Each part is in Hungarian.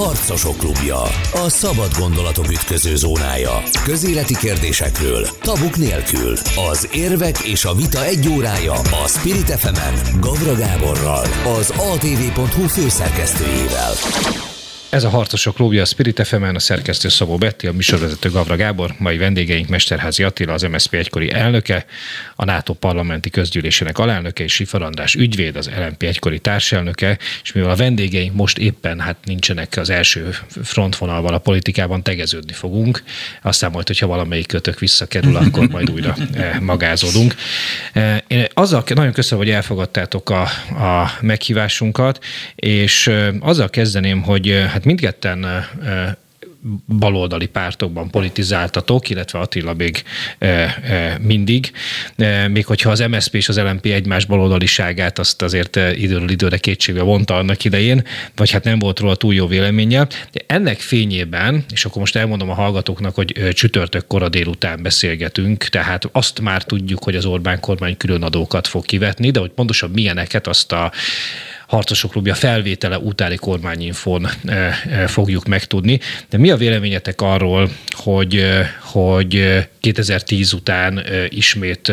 Harcosok klubja. A szabad gondolatok ütköző zónája. Közéleti kérdésekről, tabuk nélkül. Az érvek és a vita egy órája a Spirit fm Gavra Gáborral, az atv.hu főszerkesztőjével. Ez a Harcosok Klubja a Spirit fm a szerkesztő Szabó Betti, a műsorvezető Gavra Gábor, mai vendégeink Mesterházi Attila, az MSZP egykori elnöke, a NATO parlamenti közgyűlésének alelnöke, és Sifar András ügyvéd, az LNP egykori társelnöke, és mivel a vendégeink most éppen hát nincsenek az első frontvonalval a politikában, tegeződni fogunk, aztán majd, hogyha valamelyik kötök visszakerül, akkor majd újra eh, magázódunk. Eh, én azzal nagyon köszönöm, hogy elfogadtátok a, a meghívásunkat, és eh, azzal kezdeném, hogy hát hát mindketten baloldali pártokban politizáltatok, illetve Attila még e, e, mindig, e, még hogyha az MSZP és az LMP egymás baloldaliságát azt azért időről időre kétségbe vonta annak idején, vagy hát nem volt róla túl jó véleménye. De ennek fényében, és akkor most elmondom a hallgatóknak, hogy csütörtök kora délután beszélgetünk, tehát azt már tudjuk, hogy az Orbán kormány különadókat fog kivetni, de hogy pontosan milyeneket azt a Harcosok Klubja felvétele utáni kormányinfon eh, eh, fogjuk megtudni. De mi a véleményetek arról, hogy, eh, hogy 2010 után ismét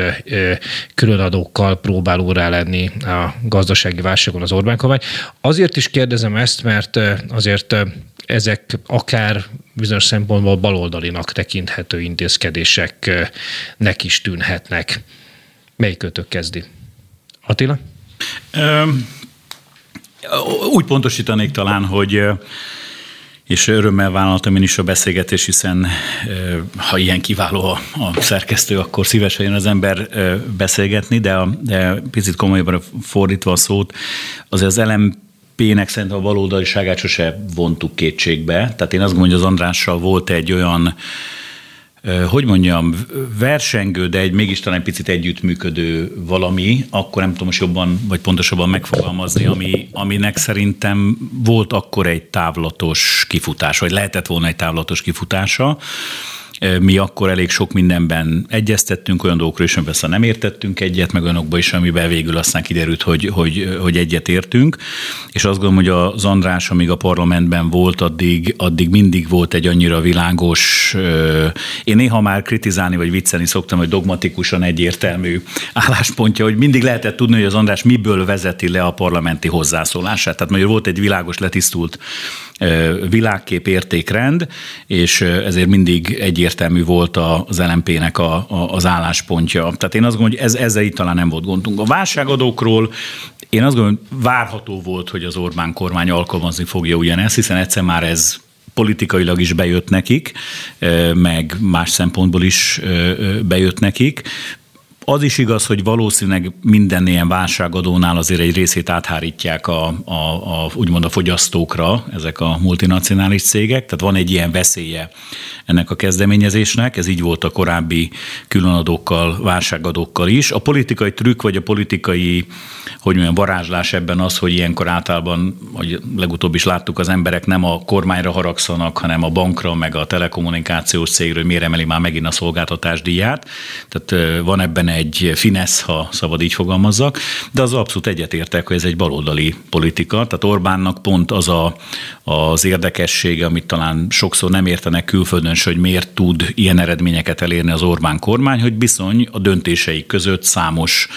különadókkal próbál órá lenni a gazdasági válságon az Orbán kormány? Azért is kérdezem ezt, mert azért ezek akár bizonyos szempontból baloldalinak tekinthető intézkedéseknek is tűnhetnek. Melyik kötök kezdi? Attila? Úgy pontosítanék talán, hogy és örömmel vállaltam én is a beszélgetés, hiszen ha ilyen kiváló a, szerkesztő, akkor szívesen jön az ember beszélgetni, de, de picit komolyabban fordítva a szót, azért az LMP-nek szerintem a valódaliságát sose vontuk kétségbe. Tehát én azt gondolom, hogy az Andrással volt egy olyan hogy mondjam, versengő, de egy mégis talán egy picit együttműködő valami, akkor nem tudom most jobban, vagy pontosabban megfogalmazni, ami, aminek szerintem volt akkor egy távlatos kifutás, vagy lehetett volna egy távlatos kifutása. Mi akkor elég sok mindenben egyeztettünk, olyan dolgokról is, amiben nem értettünk egyet, meg olyanokban is, amiben végül aztán kiderült, hogy, hogy, hogy egyet értünk. És azt gondolom, hogy az András, amíg a parlamentben volt, addig, addig mindig volt egy annyira világos, én néha már kritizálni vagy viccelni szoktam, hogy dogmatikusan egyértelmű álláspontja, hogy mindig lehetett tudni, hogy az András miből vezeti le a parlamenti hozzászólását. Tehát mondjuk volt egy világos, letisztult világkép értékrend, és ezért mindig egyértelmű volt az LMP-nek a, a, az álláspontja. Tehát én azt gondolom, hogy ez, ezzel itt talán nem volt gondunk. A válságadókról én azt gondolom, hogy várható volt, hogy az Orbán kormány alkalmazni fogja ugyanezt, hiszen egyszer már ez politikailag is bejött nekik, meg más szempontból is bejött nekik. Az is igaz, hogy valószínűleg minden ilyen válságadónál azért egy részét áthárítják a, a, a, úgymond a fogyasztókra ezek a multinacionális cégek, tehát van egy ilyen veszélye ennek a kezdeményezésnek, ez így volt a korábbi különadókkal, válságadókkal is. A politikai trükk, vagy a politikai, hogy mondjam, varázslás ebben az, hogy ilyenkor általában, hogy legutóbb is láttuk, az emberek nem a kormányra haragszanak, hanem a bankra, meg a telekommunikációs cégre, hogy miért emeli már megint a szolgáltatás díját. Tehát van ebben egy finesz, ha szabad így fogalmazzak, de az abszolút egyetértek, hogy ez egy baloldali politika. Tehát Orbánnak pont az a, az érdekessége, amit talán sokszor nem értenek külföldön, hogy miért tud ilyen eredményeket elérni az Orbán kormány, hogy bizony a döntéseik között számos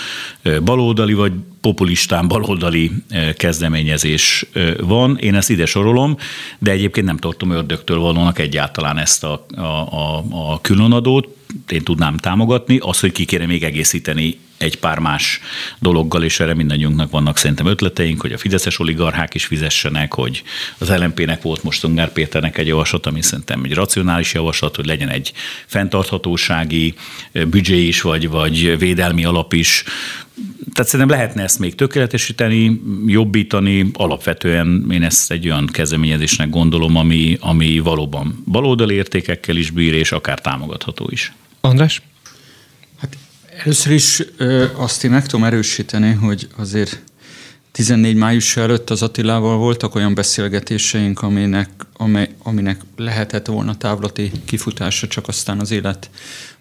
baloldali vagy populistán baloldali kezdeményezés van. Én ezt ide sorolom, de egyébként nem tartom ördögtől valónak egyáltalán ezt a, a, a, a különadót. Én tudnám támogatni. Az, hogy ki kéne még egészíteni egy pár más dologgal, és erre mindannyiunknak vannak szerintem ötleteink, hogy a fideszes oligarchák is fizessenek, hogy az LMP-nek volt most Ungár Péternek egy javaslat, ami szerintem egy racionális javaslat, hogy legyen egy fenntarthatósági büdzsé is, vagy, vagy védelmi alap is, tehát szerintem lehetne ezt még tökéletesíteni, jobbítani. Alapvetően én ezt egy olyan kezdeményezésnek gondolom, ami, ami valóban baloldali értékekkel is bír, és akár támogatható is. András? Hát először is ö, azt én meg tudom erősíteni, hogy azért 14 május előtt az Attilával voltak olyan beszélgetéseink, aminek, amely, aminek lehetett volna távlati kifutása, csak aztán az élet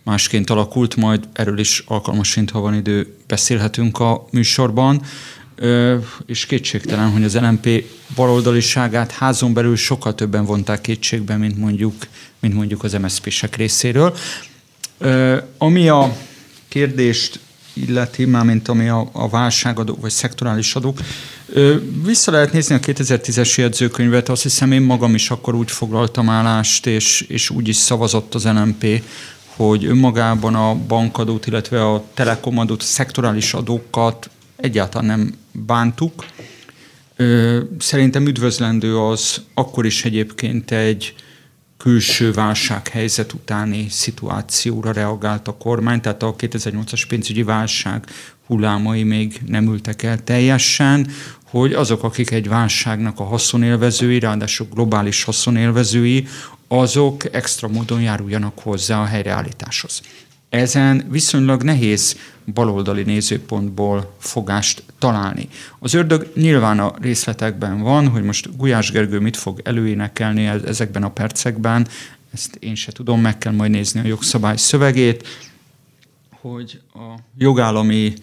másként alakult, majd erről is alkalmasint, ha van idő, beszélhetünk a műsorban. és kétségtelen, hogy az LMP baloldaliságát házon belül sokkal többen vonták kétségbe, mint mondjuk, mint mondjuk az MSZP-sek részéről. Ami a kérdést illeti, mint ami a, a válságadók vagy szektorális adók. Vissza lehet nézni a 2010-es jegyzőkönyvet, azt hiszem én magam is akkor úgy foglaltam állást, és, és úgy is szavazott az LMP, hogy önmagában a bankadót, illetve a telekomadót, a szektorális adókat egyáltalán nem bántuk. Szerintem üdvözlendő az akkor is egyébként egy külső válsághelyzet utáni szituációra reagált a kormány, tehát a 2008-as pénzügyi válság hullámai még nem ültek el teljesen, hogy azok, akik egy válságnak a haszonélvezői, ráadásul globális haszonélvezői, azok extra módon járuljanak hozzá a helyreállításhoz. Ezen viszonylag nehéz baloldali nézőpontból fogást találni. Az ördög nyilván a részletekben van, hogy most Gulyás Gergő mit fog előénekelni ezekben a percekben, ezt én se tudom, meg kell majd nézni a jogszabály szövegét, hogy a jogállami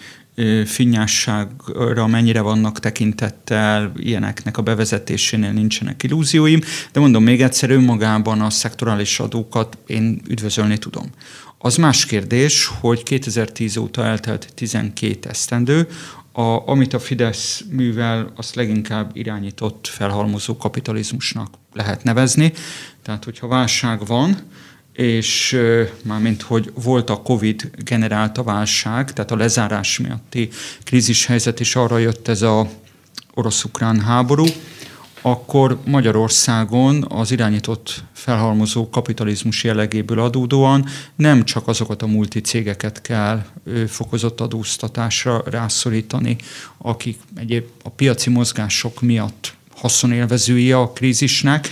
finnyásságra mennyire vannak tekintettel, ilyeneknek a bevezetésénél nincsenek illúzióim, de mondom még egyszer, önmagában a szektorális adókat én üdvözölni tudom. Az más kérdés, hogy 2010 óta eltelt 12 esztendő, a, amit a Fidesz művel, azt leginkább irányított felhalmozó kapitalizmusnak lehet nevezni. Tehát, hogyha válság van, és mármint, hogy volt a Covid generálta válság, tehát a lezárás miatti krízis helyzet, és arra jött ez a orosz-ukrán háború, akkor Magyarországon az irányított felhalmozó kapitalizmus jellegéből adódóan nem csak azokat a multicégeket kell fokozott adóztatásra rászorítani, akik egyéb a piaci mozgások miatt haszonélvezői a krízisnek,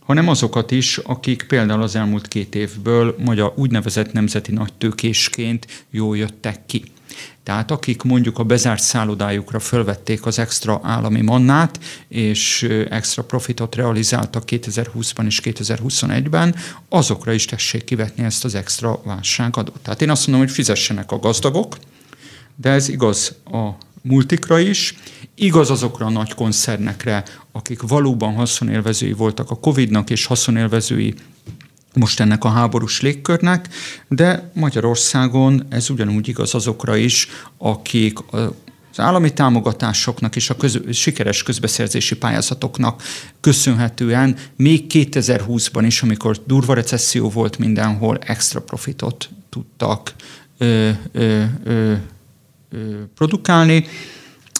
hanem azokat is, akik például az elmúlt két évből magyar úgynevezett nemzeti nagytőkésként jól jöttek ki. Tehát akik mondjuk a bezárt szállodájukra fölvették az extra állami mannát, és extra profitot realizáltak 2020-ban és 2021-ben, azokra is tessék kivetni ezt az extra válságadót. Tehát én azt mondom, hogy fizessenek a gazdagok, de ez igaz a multikra is, igaz azokra a nagy koncernekre, akik valóban haszonélvezői voltak a Covid-nak, és haszonélvezői most ennek a háborús légkörnek, de Magyarországon ez ugyanúgy igaz azokra is, akik az állami támogatásoknak és a köz, sikeres közbeszerzési pályázatoknak köszönhetően még 2020-ban is, amikor durva recesszió volt mindenhol, extra profitot tudtak ö, ö, ö, ö, produkálni.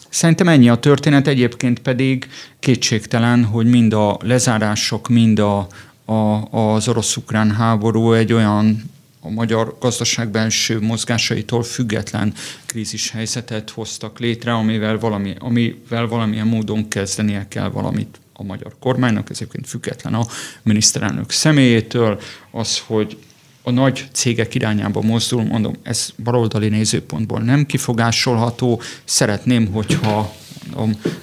Szerintem ennyi a történet, egyébként pedig kétségtelen, hogy mind a lezárások, mind a, a, az orosz-ukrán háború egy olyan a magyar gazdaság belső mozgásaitól független krízis helyzetet hoztak létre, amivel, valami, amivel valamilyen módon kezdenie kell valamit a magyar kormánynak, ez egyébként független a miniszterelnök személyétől, az, hogy a nagy cégek irányába mozdul, mondom, ez baloldali nézőpontból nem kifogásolható. Szeretném, hogyha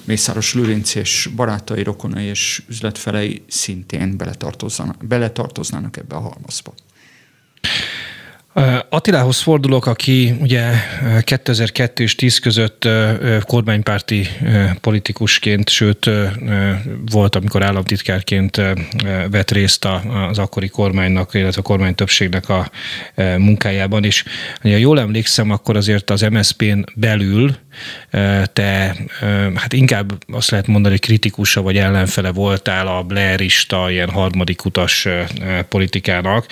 Mészáros Lőrinc és barátai, rokonai és üzletfelei szintén beletartoznának, beletartoznának ebbe a halmazba. Attilához fordulok, aki ugye 2002 és 10 között kormánypárti politikusként, sőt volt, amikor államtitkárként vett részt az akkori kormánynak, illetve a kormány többségnek a munkájában, és ha jól emlékszem, akkor azért az MSZP-n belül te hát inkább azt lehet mondani, hogy kritikusa vagy ellenfele voltál a Blairista, ilyen harmadik utas politikának,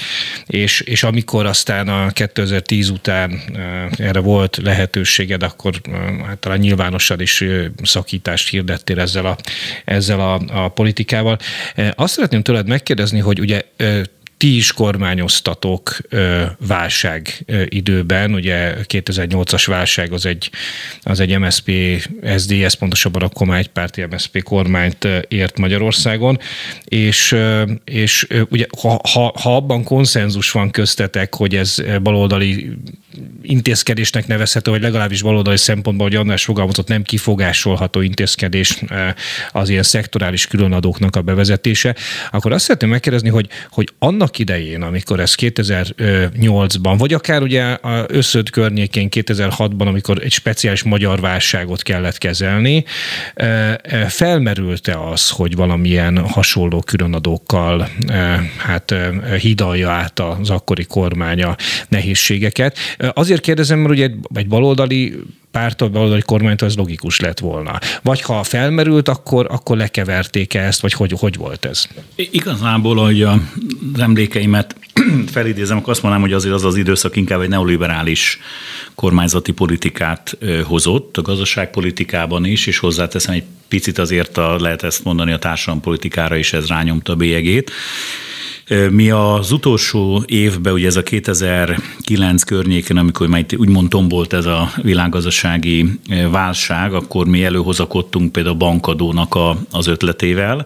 és, és amikor aztán a 2010 után erre volt lehetőséged, akkor hát talán nyilvánosan is szakítást hirdettél ezzel a, ezzel a, a politikával. Azt szeretném tőled megkérdezni, hogy ugye ti is kormányoztatok válság időben, ugye 2008-as válság az egy, az egy MSP, SZDSZ, pontosabban a Koma egypárti MSP kormányt ért Magyarországon, és, és ugye ha, ha, ha abban konszenzus van köztetek, hogy ez baloldali intézkedésnek nevezhető, vagy legalábbis baloldali szempontból, hogy annál fogalmazott nem kifogásolható intézkedés az ilyen szektorális különadóknak a bevezetése, akkor azt szeretném megkérdezni, hogy, hogy annak idején, amikor ez 2008-ban, vagy akár ugye a összöd környékén 2006-ban, amikor egy speciális magyar válságot kellett kezelni, felmerült-e az, hogy valamilyen hasonló különadókkal hát hidalja át az akkori kormánya nehézségeket? Azért kérdezem, mert ugye egy baloldali pártól, baloldali kormánytól ez logikus lett volna. Vagy ha felmerült, akkor, akkor lekeverték ezt, vagy hogy, hogy volt ez? Igazából, hogy az emlékeimet felidézem, akkor azt mondanám, hogy azért az az időszak inkább egy neoliberális kormányzati politikát hozott a gazdaságpolitikában is, és hozzáteszem egy picit azért a, lehet ezt mondani a társadalompolitikára is ez rányomta a bélyegét. Mi az utolsó évben, ugye ez a 2009 környéken, amikor már úgymond tombolt ez a világgazdasági válság, akkor mi előhozakodtunk például a bankadónak a, az ötletével,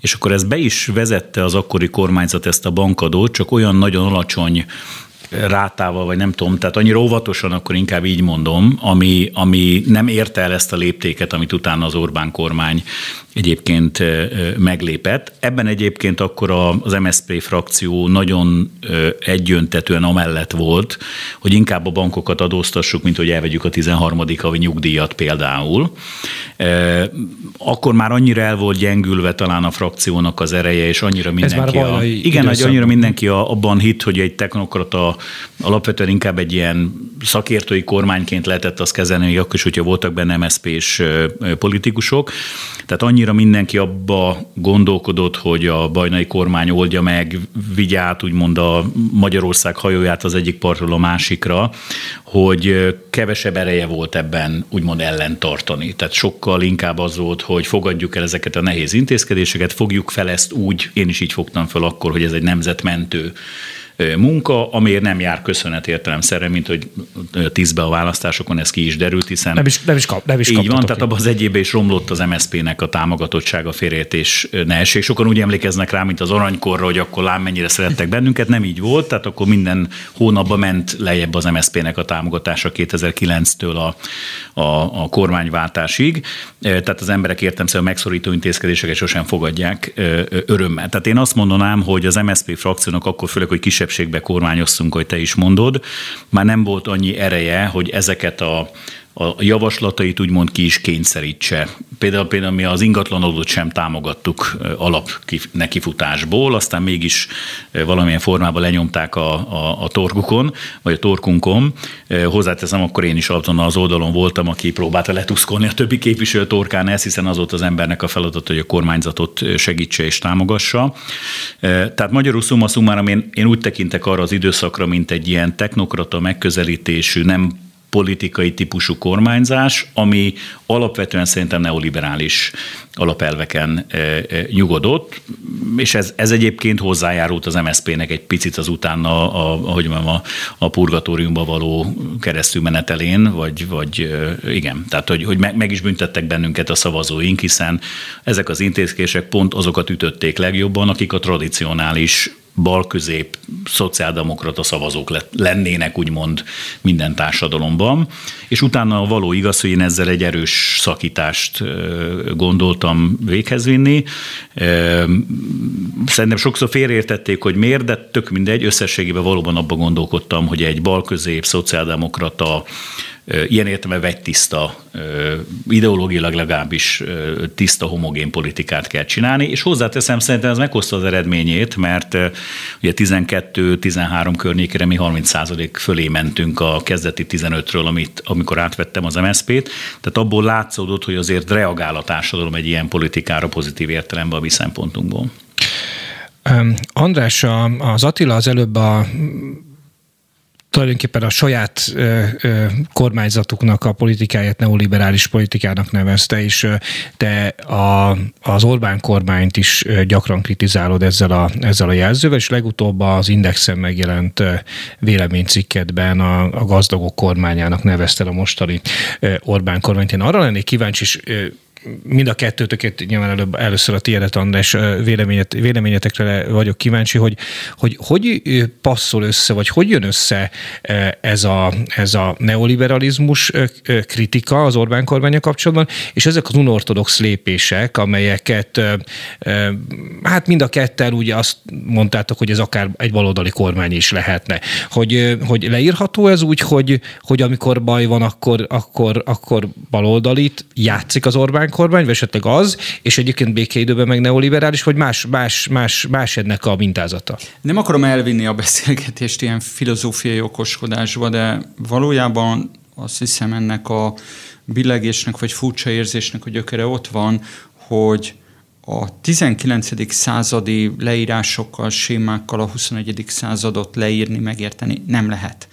és akkor ez be is vezette az akkori kormányzat ezt a bankadót, csak olyan nagyon alacsony rátával, vagy nem tudom, tehát annyira óvatosan, akkor inkább így mondom, ami, ami nem érte el ezt a léptéket, amit utána az Orbán kormány egyébként meglépett. Ebben egyébként akkor az MSZP frakció nagyon egyöntetően amellett volt, hogy inkább a bankokat adóztassuk, mint hogy elvegyük a 13. havi nyugdíjat például. Akkor már annyira el volt gyengülve talán a frakciónak az ereje, és annyira mindenki... A, igen, hogy annyira mindenki abban hit, hogy egy technokrata alapvetően inkább egy ilyen szakértői kormányként lehetett azt kezelni, akkor is, hogyha voltak benne MSZP-s politikusok. Tehát annyira mindenki abba gondolkodott, hogy a bajnai kormány oldja meg, vigye át úgymond a Magyarország hajóját az egyik partról a másikra, hogy kevesebb ereje volt ebben úgymond ellentartani. Tehát sokkal inkább az volt, hogy fogadjuk el ezeket a nehéz intézkedéseket, fogjuk fel ezt úgy, én is így fogtam fel akkor, hogy ez egy nemzetmentő munka, amiért nem jár köszönet értelemszerre, mint hogy tízbe a választásokon ez ki is derült, hiszen nem is, nem is, kap, nem is így van, tehát abban az egyébe is romlott az MSZP-nek a támogatottsága, félreértés ne essék. Sokan úgy emlékeznek rá, mint az aranykorra, hogy akkor lám mennyire szerettek bennünket, nem így volt, tehát akkor minden hónapban ment lejjebb az MSZP-nek a támogatása 2009-től a, a, a kormányváltásig, tehát az emberek értemszerűen megszorító intézkedéseket sosem fogadják örömmel. Tehát én azt mondanám, hogy az MSZP frakciónak akkor főleg, hogy kisebb kisebbségbe kormányoztunk, hogy te is mondod, már nem volt annyi ereje, hogy ezeket a a javaslatait úgymond ki is kényszerítse. Például, például mi az ingatlanodót sem támogattuk alap nekifutásból, aztán mégis valamilyen formában lenyomták a, a, a torkukon, vagy a torkunkon. Hozzáteszem, akkor én is azon az oldalon voltam, aki próbálta letuszkolni a többi képviselő torkán ezt, hiszen az volt az embernek a feladat, hogy a kormányzatot segítse és támogassa. Tehát magyarul szumma szumára én, én úgy tekintek arra az időszakra, mint egy ilyen technokrata megközelítésű, nem politikai típusú kormányzás, ami alapvetően szerintem neoliberális alapelveken e, e, nyugodott, és ez, ez egyébként hozzájárult az MSZP-nek egy picit az utána, a, ahogy mondjam, a, a purgatóriumba való keresztül menetelén, vagy, vagy e, igen, tehát hogy, hogy meg, meg is büntettek bennünket a szavazóink, hiszen ezek az intézkések pont azokat ütötték legjobban, akik a tradicionális balközép szociáldemokrata szavazók lennének úgymond minden társadalomban. És utána való igaz, hogy én ezzel egy erős szakítást gondoltam véghez vinni. Szerintem sokszor félreértették, hogy miért, de tök mindegy, összességében valóban abban gondolkodtam, hogy egy balközép szociáldemokrata ilyen értelme tiszta, ideológilag legalábbis tiszta, homogén politikát kell csinálni, és hozzáteszem, szerintem ez meghozta az eredményét, mert ugye 12-13 környékére mi 30% fölé mentünk a kezdeti 15-ről, amit, amikor átvettem az MSZP-t, tehát abból látszódott, hogy azért reagál a társadalom egy ilyen politikára pozitív értelemben a mi szempontunkból. András, az Attila az előbb a tulajdonképpen a saját ö, ö, kormányzatuknak a politikáját neoliberális politikának nevezte, és te a, az Orbán kormányt is gyakran kritizálod ezzel a, ezzel a jelzővel, és legutóbb az Indexen megjelent ö, véleménycikketben a, a gazdagok kormányának nevezte a mostani Orbán kormányt. Én arra lennék kíváncsi, és mind a kettőtöket nyilván előbb, először a tiédet, András, véleményet, véleményetekre vagyok kíváncsi, hogy, hogy hogy passzol össze, vagy hogy jön össze ez a, ez a neoliberalizmus kritika az Orbán kormánya kapcsolatban, és ezek az unortodox lépések, amelyeket hát mind a ketten ugye azt mondtátok, hogy ez akár egy baloldali kormány is lehetne. Hogy, hogy leírható ez úgy, hogy, hogy amikor baj van, akkor, akkor, akkor baloldalit játszik az Orbán kormány, vagy esetleg az, és egyébként békeidőben meg neoliberális, vagy más, más, más, más ennek a mintázata? Nem akarom elvinni a beszélgetést ilyen filozófiai okoskodásba, de valójában azt hiszem ennek a billegésnek, vagy furcsa érzésnek a gyökere ott van, hogy a 19. századi leírásokkal, sémákkal a 21. századot leírni, megérteni nem lehet.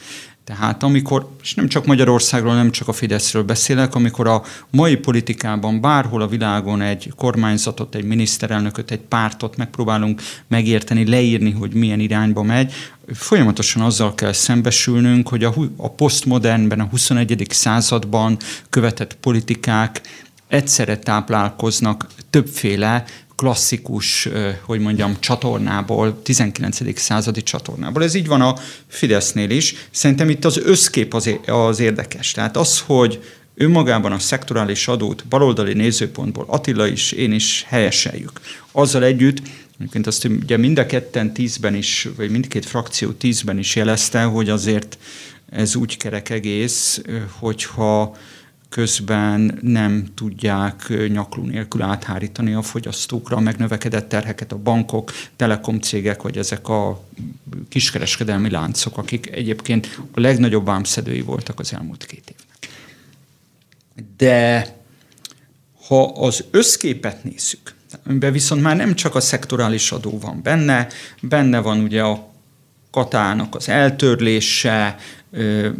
Tehát amikor, és nem csak Magyarországról, nem csak a Fideszről beszélek, amikor a mai politikában bárhol a világon egy kormányzatot, egy miniszterelnököt, egy pártot megpróbálunk megérteni, leírni, hogy milyen irányba megy, folyamatosan azzal kell szembesülnünk, hogy a, a posztmodernben, a 21. században követett politikák egyszerre táplálkoznak többféle klasszikus, hogy mondjam, csatornából, 19. századi csatornából. Ez így van a Fidesznél is. Szerintem itt az összkép az, érdekes. Tehát az, hogy önmagában a szektorális adót baloldali nézőpontból Attila is, én is helyeseljük. Azzal együtt, Egyébként azt ugye mind a ketten tízben is, vagy mindkét frakció tízben is jelezte, hogy azért ez úgy kerek egész, hogyha közben nem tudják nyakló nélkül áthárítani a fogyasztókra a megnövekedett terheket a bankok, telekomcégek, vagy ezek a kiskereskedelmi láncok, akik egyébként a legnagyobb vámszedői voltak az elmúlt két évnek. De ha az összképet nézzük, amiben viszont már nem csak a szektorális adó van benne, benne van ugye a katának az eltörlése,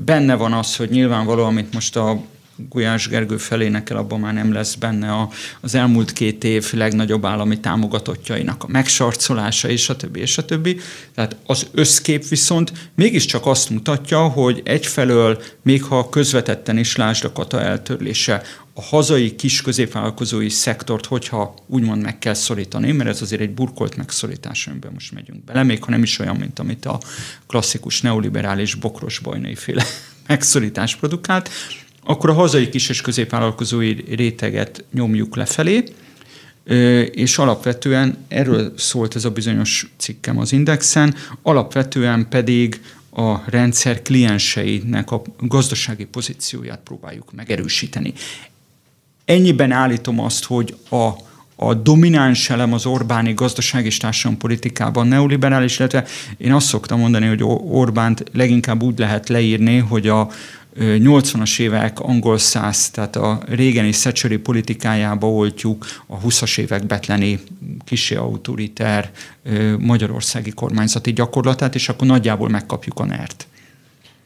benne van az, hogy nyilvánvaló, amit most a Gulyás Gergő felénekel, abban már nem lesz benne a, az elmúlt két év legnagyobb állami támogatottjainak a megsarcolása, és a többi, és a többi. Tehát az összkép viszont mégiscsak azt mutatja, hogy egyfelől, még ha közvetetten is lásd a kata eltörlése, a hazai kis középvállalkozói szektort, hogyha úgymond meg kell szorítani, mert ez azért egy burkolt megszorítás, amiben most megyünk bele, még ha nem is olyan, mint amit a klasszikus neoliberális bokros bajnai féle megszorítás produkált, akkor a hazai kis- és középvállalkozói réteget nyomjuk lefelé, és alapvetően erről szólt ez a bizonyos cikkem az Indexen, alapvetően pedig a rendszer klienseinek a gazdasági pozícióját próbáljuk megerősíteni. Ennyiben állítom azt, hogy a, a domináns elem az Orbáni gazdaság és politikában neoliberális, illetve én azt szoktam mondani, hogy Orbánt leginkább úgy lehet leírni, hogy a, 80-as évek angol száz, tehát a régeni szecsöri politikájába oltjuk a 20-as évek betleni kisé autoriter magyarországi kormányzati gyakorlatát, és akkor nagyjából megkapjuk a NERT.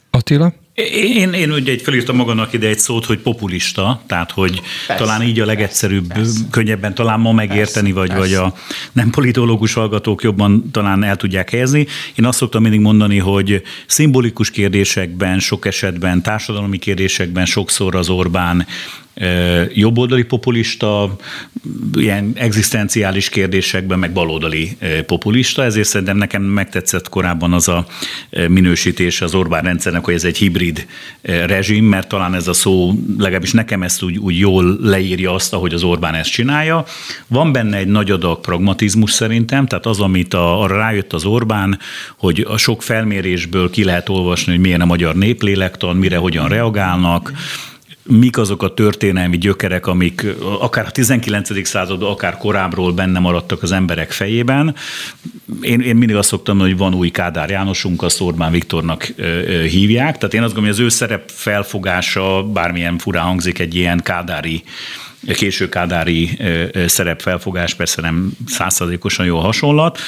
Attila? Én, én ugye egy felírtam magamnak ide egy szót, hogy populista, tehát hogy persze, talán így a legegyszerűbb, persze, könnyebben talán ma megérteni, persze, vagy, persze. vagy a nem politológus hallgatók jobban talán el tudják helyezni. Én azt szoktam mindig mondani, hogy szimbolikus kérdésekben, sok esetben, társadalmi kérdésekben sokszor az Orbán jobboldali populista, ilyen egzisztenciális kérdésekben meg baloldali populista, ezért szerintem nekem megtetszett korábban az a minősítés az Orbán rendszernek, hogy ez egy hibrid rezsim, mert talán ez a szó, legalábbis nekem ezt úgy, úgy jól leírja azt, ahogy az Orbán ezt csinálja. Van benne egy nagy adag pragmatizmus szerintem, tehát az, amit a, arra rájött az Orbán, hogy a sok felmérésből ki lehet olvasni, hogy milyen a magyar néplélektan, mire hogyan reagálnak, mik azok a történelmi gyökerek, amik akár a 19. század, akár korábbról benne maradtak az emberek fejében. Én, én mindig azt szoktam, hogy van új Kádár Jánosunk, azt Orbán Viktornak hívják, tehát én azt gondolom, hogy az ő szerep felfogása, bármilyen furán hangzik, egy ilyen kádári késő kádári szerepfelfogás persze nem százszerzékosan jó hasonlat,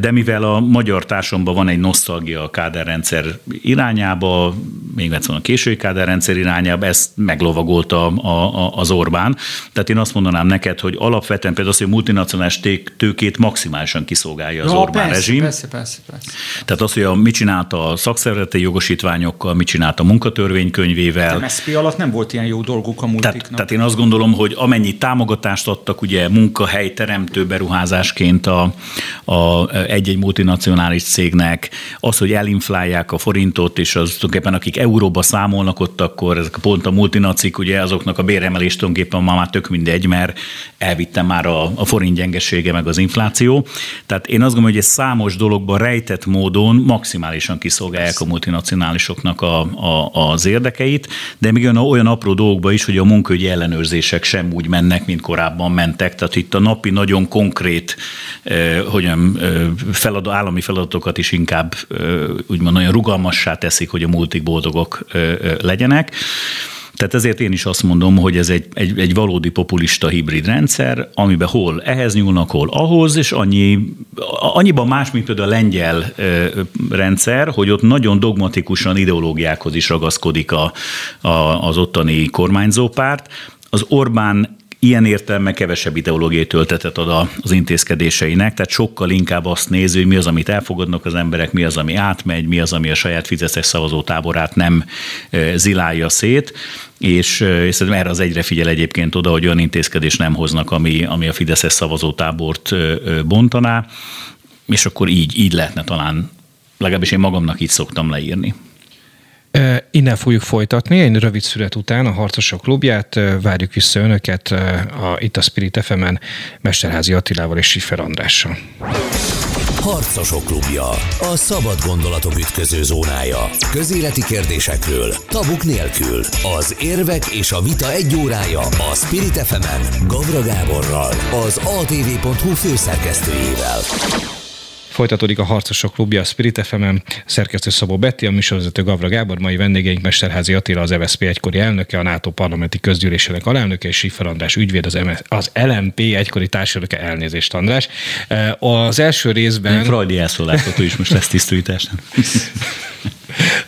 de mivel a magyar társadalomban van egy nosztalgia a kádárrendszer irányába, még egyszer a késői kádárrendszer irányába, ezt meglovagolta a, a, az Orbán. Tehát én azt mondanám neked, hogy alapvetően például az, hogy a multinacionális tőkét maximálisan kiszolgálja az ja, Orbán persze, rezsim. Persze, persze, persze. Tehát az, hogy a, mit csinálta a szakszervezeti jogosítványokkal, mit csinálta a munkatörvénykönyvével. A MSZP alatt nem volt ilyen jó dolguk a multiknak. Tehát, tehát én azt gondolom, hogy hogy amennyi támogatást adtak ugye munkahely teremtő beruházásként a, a egy-egy multinacionális cégnek, az, hogy elinflálják a forintot, és az tulajdonképpen akik euróba számolnak ott, akkor ezek pont a multinacik, ugye azoknak a béremelés tulajdonképpen ma már tök mindegy, mert elvitte már a, a forint gyengesége meg az infláció. Tehát én azt gondolom, hogy ez számos dologban rejtett módon maximálisan kiszolgálják a multinacionálisoknak a, a, az érdekeit, de még olyan, olyan apró dolgokban is, hogy a munkaügyi ellenőrzések sem úgy mennek, mint korábban mentek. Tehát itt a napi nagyon konkrét, hogyan eh, feladat, állami feladatokat is inkább úgymond olyan rugalmassá teszik, hogy a multik boldogok legyenek. Tehát ezért én is azt mondom, hogy ez egy, egy, egy valódi populista hibrid rendszer, amiben hol ehhez nyúlnak, hol ahhoz, és annyi, annyiban más, mint például a lengyel rendszer, hogy ott nagyon dogmatikusan ideológiákhoz is ragaszkodik a, a, az ottani kormányzópárt. Az Orbán ilyen értelme kevesebb ideológiai töltetet ad az intézkedéseinek, tehát sokkal inkább azt nézi, hogy mi az, amit elfogadnak az emberek, mi az, ami átmegy, mi az, ami a saját fizetes szavazótáborát nem zilálja szét, és, és szerintem erre az egyre figyel egyébként oda, hogy olyan intézkedés nem hoznak, ami, ami a Fideszes szavazótábort bontaná, és akkor így, így lehetne talán, legalábbis én magamnak így szoktam leírni. Innen fogjuk folytatni, egy rövid szület után a Harcosok klubját. Várjuk vissza Önöket a, itt a Spirit FM-en Mesterházi Attilával és Siffer Andrással. Harcosok klubja. A szabad gondolatok ütköző zónája. Közéleti kérdésekről, tabuk nélkül. Az érvek és a vita egy órája a Spirit FM-en Gavra Gáborral, az atv.hu főszerkesztőjével. Folytatódik a Harcosok klubja a Spirit fm szerkesztő Szabó Betti, a műsorvezető Gavra Gábor, mai vendégeink Mesterházi Attila, az MSZP egykori elnöke, a NATO parlamenti közgyűlésének alelnöke, és Siffer András ügyvéd, az, MS, az LMP egykori társadalmi elnézést, András. Az első részben... Freudi elszólásható is most lesz tisztújítás.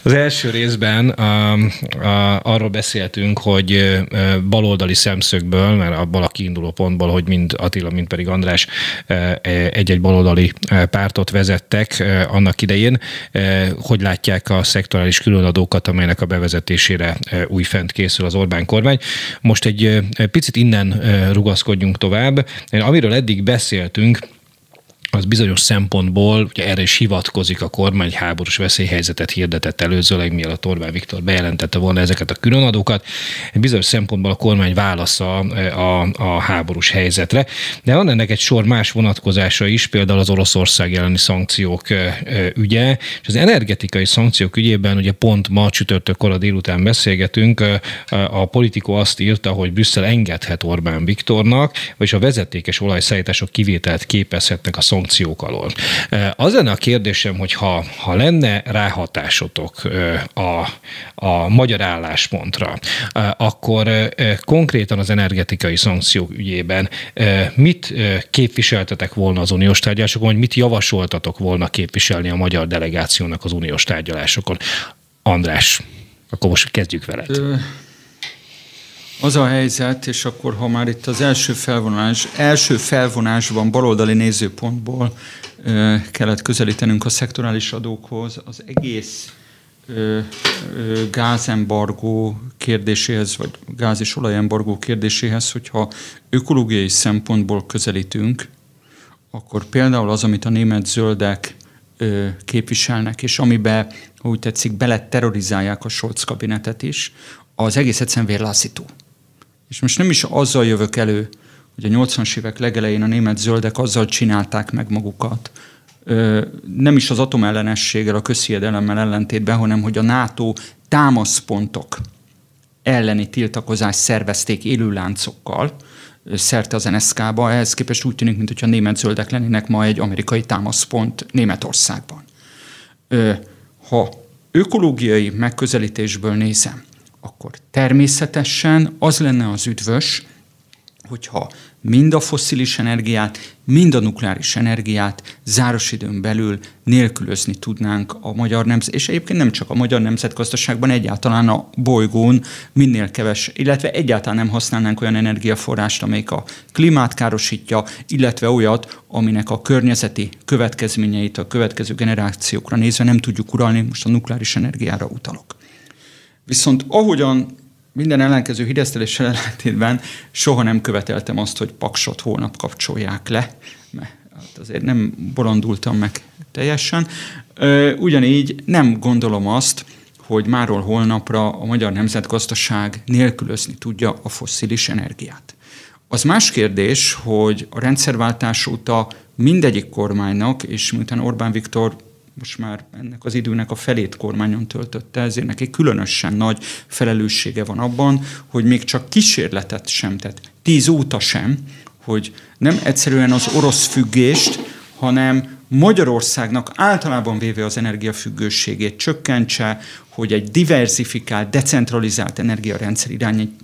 Az első részben a, a, arról beszéltünk, hogy baloldali szemszögből, mert abból a kiinduló pontból, hogy mind Attila, mind pedig András egy-egy baloldali pártot vezettek annak idején, hogy látják a szektorális különadókat, amelynek a bevezetésére újfent készül az Orbán kormány. Most egy picit innen rugaszkodjunk tovább. Amiről eddig beszéltünk, az bizonyos szempontból, ugye erre is hivatkozik a kormány háborús veszélyhelyzetet hirdetett előzőleg, mielőtt Orbán Viktor bejelentette volna ezeket a különadókat. Bizonyos szempontból a kormány válasza a, a háborús helyzetre, de van ennek egy sor más vonatkozása is, például az Oroszország elleni szankciók ügye, és az energetikai szankciók ügyében ugye pont ma csütörtök a délután beszélgetünk, a politikó azt írta, hogy Brüsszel engedhet Orbán Viktornak, vagyis a vezetékes olajszállítások kivételt képezhetnek a szankciók szankciók alól. Az lenne a kérdésem, hogy ha, ha lenne ráhatásotok a, a magyar álláspontra, akkor konkrétan az energetikai szankciók ügyében mit képviseltetek volna az uniós tárgyalásokon, vagy mit javasoltatok volna képviselni a magyar delegációnak az uniós tárgyalásokon? András, akkor most kezdjük veled. Az a helyzet, és akkor ha már itt az első felvonás, első felvonásban baloldali nézőpontból ö, kellett közelítenünk a szektorális adókhoz, az egész ö, ö, gázembargó kérdéséhez, vagy gáz- és olajembargó kérdéséhez, hogyha ökológiai szempontból közelítünk, akkor például az, amit a német zöldek ö, képviselnek, és amiben, úgy tetszik, bele terrorizálják a Scholz kabinetet is, az egész egyszerűen vérlázító. És most nem is azzal jövök elő, hogy a 80-as évek legelején a német zöldek azzal csinálták meg magukat, nem is az atomellenességgel, a közhiedelemmel ellentétben, hanem hogy a NATO támaszpontok elleni tiltakozást szervezték élőláncokkal szerte az NSZK-ba. Ehhez képest úgy tűnik, mintha német zöldek lennének ma egy amerikai támaszpont Németországban. Ha ökológiai megközelítésből nézem, akkor természetesen az lenne az üdvös, hogyha mind a fosszilis energiát, mind a nukleáris energiát záros időn belül nélkülözni tudnánk a magyar nemzet, és egyébként nem csak a magyar nemzetgazdaságban, egyáltalán a bolygón minél keves, illetve egyáltalán nem használnánk olyan energiaforrást, amelyik a klímát károsítja, illetve olyat, aminek a környezeti következményeit a következő generációkra nézve nem tudjuk uralni, most a nukleáris energiára utalok. Viszont ahogyan minden ellenkező hideszteléssel ellentétben soha nem követeltem azt, hogy paksot holnap kapcsolják le, mert hát azért nem bolondultam meg teljesen. Ugyanígy nem gondolom azt, hogy máról holnapra a magyar nemzetgazdaság nélkülözni tudja a fosszilis energiát. Az más kérdés, hogy a rendszerváltás óta mindegyik kormánynak, és miután Orbán Viktor most már ennek az időnek a felét kormányon töltötte, ezért neki különösen nagy felelőssége van abban, hogy még csak kísérletet sem tett, tíz óta sem, hogy nem egyszerűen az orosz függést, hanem Magyarországnak általában véve az energiafüggőségét csökkentse, hogy egy diversifikált, decentralizált energiarendszer irány,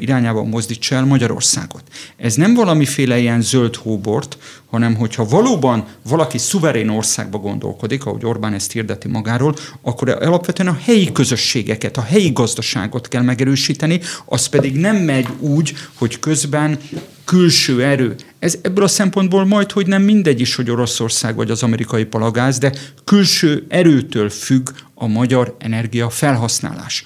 irányában mozdítsa el Magyarországot. Ez nem valamiféle ilyen zöld hóbort, hanem hogyha valóban valaki szuverén országba gondolkodik, ahogy Orbán ezt hirdeti magáról, akkor alapvetően a helyi közösségeket, a helyi gazdaságot kell megerősíteni, az pedig nem megy úgy, hogy közben külső erő. Ez ebből a szempontból majd, hogy nem mindegy is, hogy Oroszország vagy az amerikai palagáz, de külső erőtől függ a magyar energia felhasználás.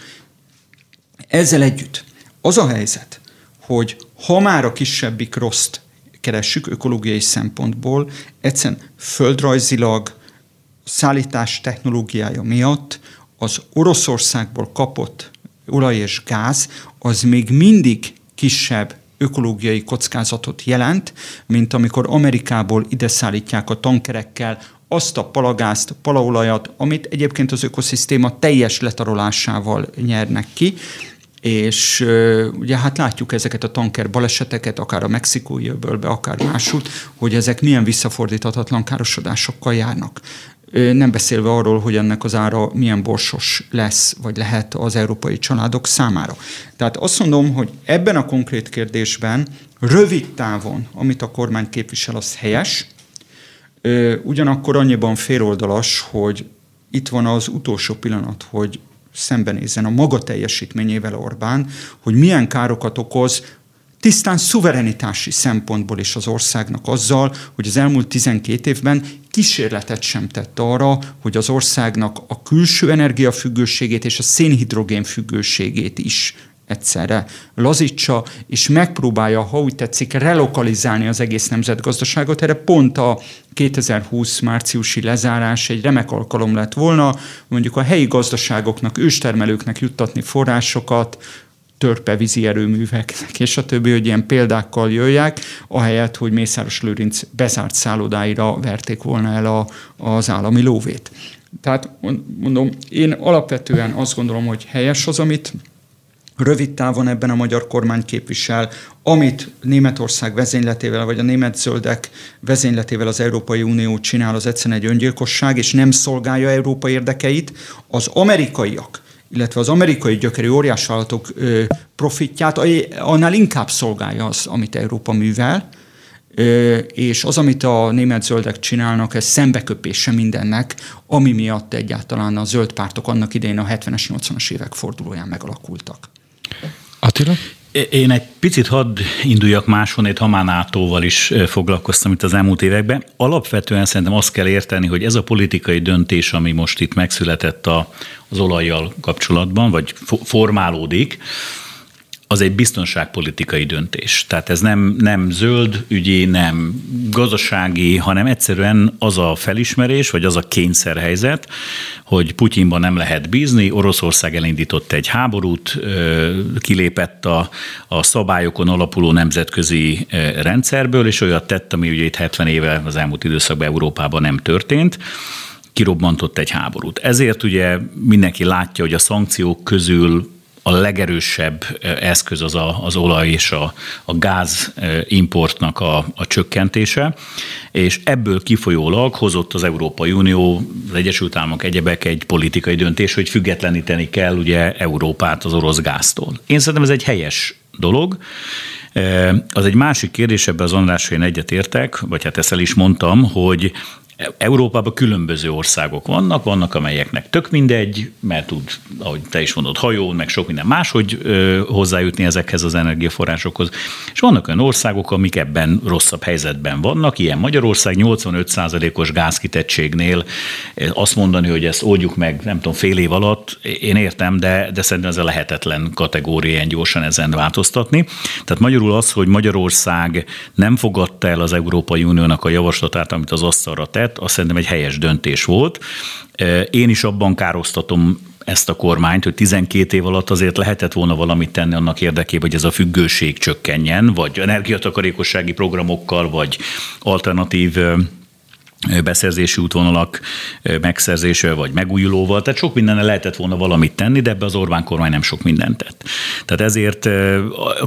Ezzel együtt az a helyzet, hogy ha már a kisebbik rossz keressük ökológiai szempontból, egyszerűen földrajzilag, szállítás technológiája miatt az Oroszországból kapott olaj és gáz az még mindig kisebb ökológiai kockázatot jelent, mint amikor Amerikából ide szállítják a tankerekkel azt a palagázt, palaolajat, amit egyébként az ökoszisztéma teljes letarolásával nyernek ki, és ugye hát látjuk ezeket a tanker baleseteket, akár a mexikói öbölbe, akár másút, hogy ezek milyen visszafordíthatatlan károsodásokkal járnak. Nem beszélve arról, hogy ennek az ára milyen borsos lesz, vagy lehet az európai családok számára. Tehát azt mondom, hogy ebben a konkrét kérdésben rövid távon, amit a kormány képvisel, az helyes, ugyanakkor annyiban féloldalas, hogy itt van az utolsó pillanat, hogy szembenézzen a maga teljesítményével Orbán, hogy milyen károkat okoz tisztán szuverenitási szempontból is az országnak azzal, hogy az elmúlt 12 évben kísérletet sem tett arra, hogy az országnak a külső energiafüggőségét és a szénhidrogén függőségét is egyszerre lazítsa, és megpróbálja, ha úgy tetszik, relokalizálni az egész nemzetgazdaságot. Erre pont a 2020 márciusi lezárás egy remek alkalom lett volna, mondjuk a helyi gazdaságoknak, őstermelőknek juttatni forrásokat, törpevízi erőműveknek, és a többi, hogy ilyen példákkal jöjjek, ahelyett, hogy Mészáros Lőrinc bezárt szállodáira verték volna el a, az állami lóvét. Tehát mondom, én alapvetően azt gondolom, hogy helyes az, amit rövid távon ebben a magyar kormány képvisel, amit Németország vezényletével, vagy a német zöldek vezényletével az Európai Unió csinál, az egyszerűen egy öngyilkosság, és nem szolgálja Európa érdekeit. Az amerikaiak, illetve az amerikai gyökerű óriásvállalatok profitját annál inkább szolgálja az, amit Európa művel, és az, amit a német zöldek csinálnak, ez szembeköpése mindennek, ami miatt egyáltalán a zöld pártok annak idején a 70-es, 80-as évek fordulóján megalakultak. Attila? Én egy picit hadd induljak máshonnét, Hamánátóval is foglalkoztam itt az elmúlt években. Alapvetően szerintem azt kell érteni, hogy ez a politikai döntés, ami most itt megszületett a, az olajjal kapcsolatban, vagy formálódik, az egy biztonságpolitikai döntés. Tehát ez nem, nem zöld ügyi, nem gazdasági, hanem egyszerűen az a felismerés, vagy az a kényszerhelyzet, hogy Putyinban nem lehet bízni, Oroszország elindított egy háborút, kilépett a, a szabályokon alapuló nemzetközi rendszerből, és olyat tett, ami ugye itt 70 éve az elmúlt időszakban Európában nem történt kirobbantott egy háborút. Ezért ugye mindenki látja, hogy a szankciók közül a legerősebb eszköz az a, az olaj és a, a gáz importnak a, a csökkentése, és ebből kifolyólag hozott az Európai Unió, az Egyesült Államok egyebek egy politikai döntés, hogy függetleníteni kell ugye Európát az orosz gáztól. Én szerintem ez egy helyes dolog, az egy másik kérdés, ebben az Andrásra én egyetértek, vagy hát ezt el is mondtam, hogy Európában különböző országok vannak, vannak amelyeknek tök mindegy, mert tud, ahogy te is mondod, hajón, meg sok minden máshogy ö, hozzájutni ezekhez az energiaforrásokhoz. És vannak olyan országok, amik ebben rosszabb helyzetben vannak, ilyen Magyarország 85%-os gázkitettségnél azt mondani, hogy ezt oldjuk meg, nem tudom, fél év alatt, én értem, de, de szerintem ez a lehetetlen kategória ilyen gyorsan ezen változtatni. Tehát magyarul az, hogy Magyarország nem fogadta el az Európai Uniónak a javaslatát, amit az asztalra tett, azt szerintem egy helyes döntés volt. Én is abban károsztatom ezt a kormányt, hogy 12 év alatt azért lehetett volna valamit tenni annak érdekében, hogy ez a függőség csökkenjen, vagy energiatakarékossági programokkal, vagy alternatív beszerzési útvonalak megszerzése vagy megújulóval, tehát sok mindenne lehetett volna valamit tenni, de ebbe az Orbán kormány nem sok mindent tett. Tehát ezért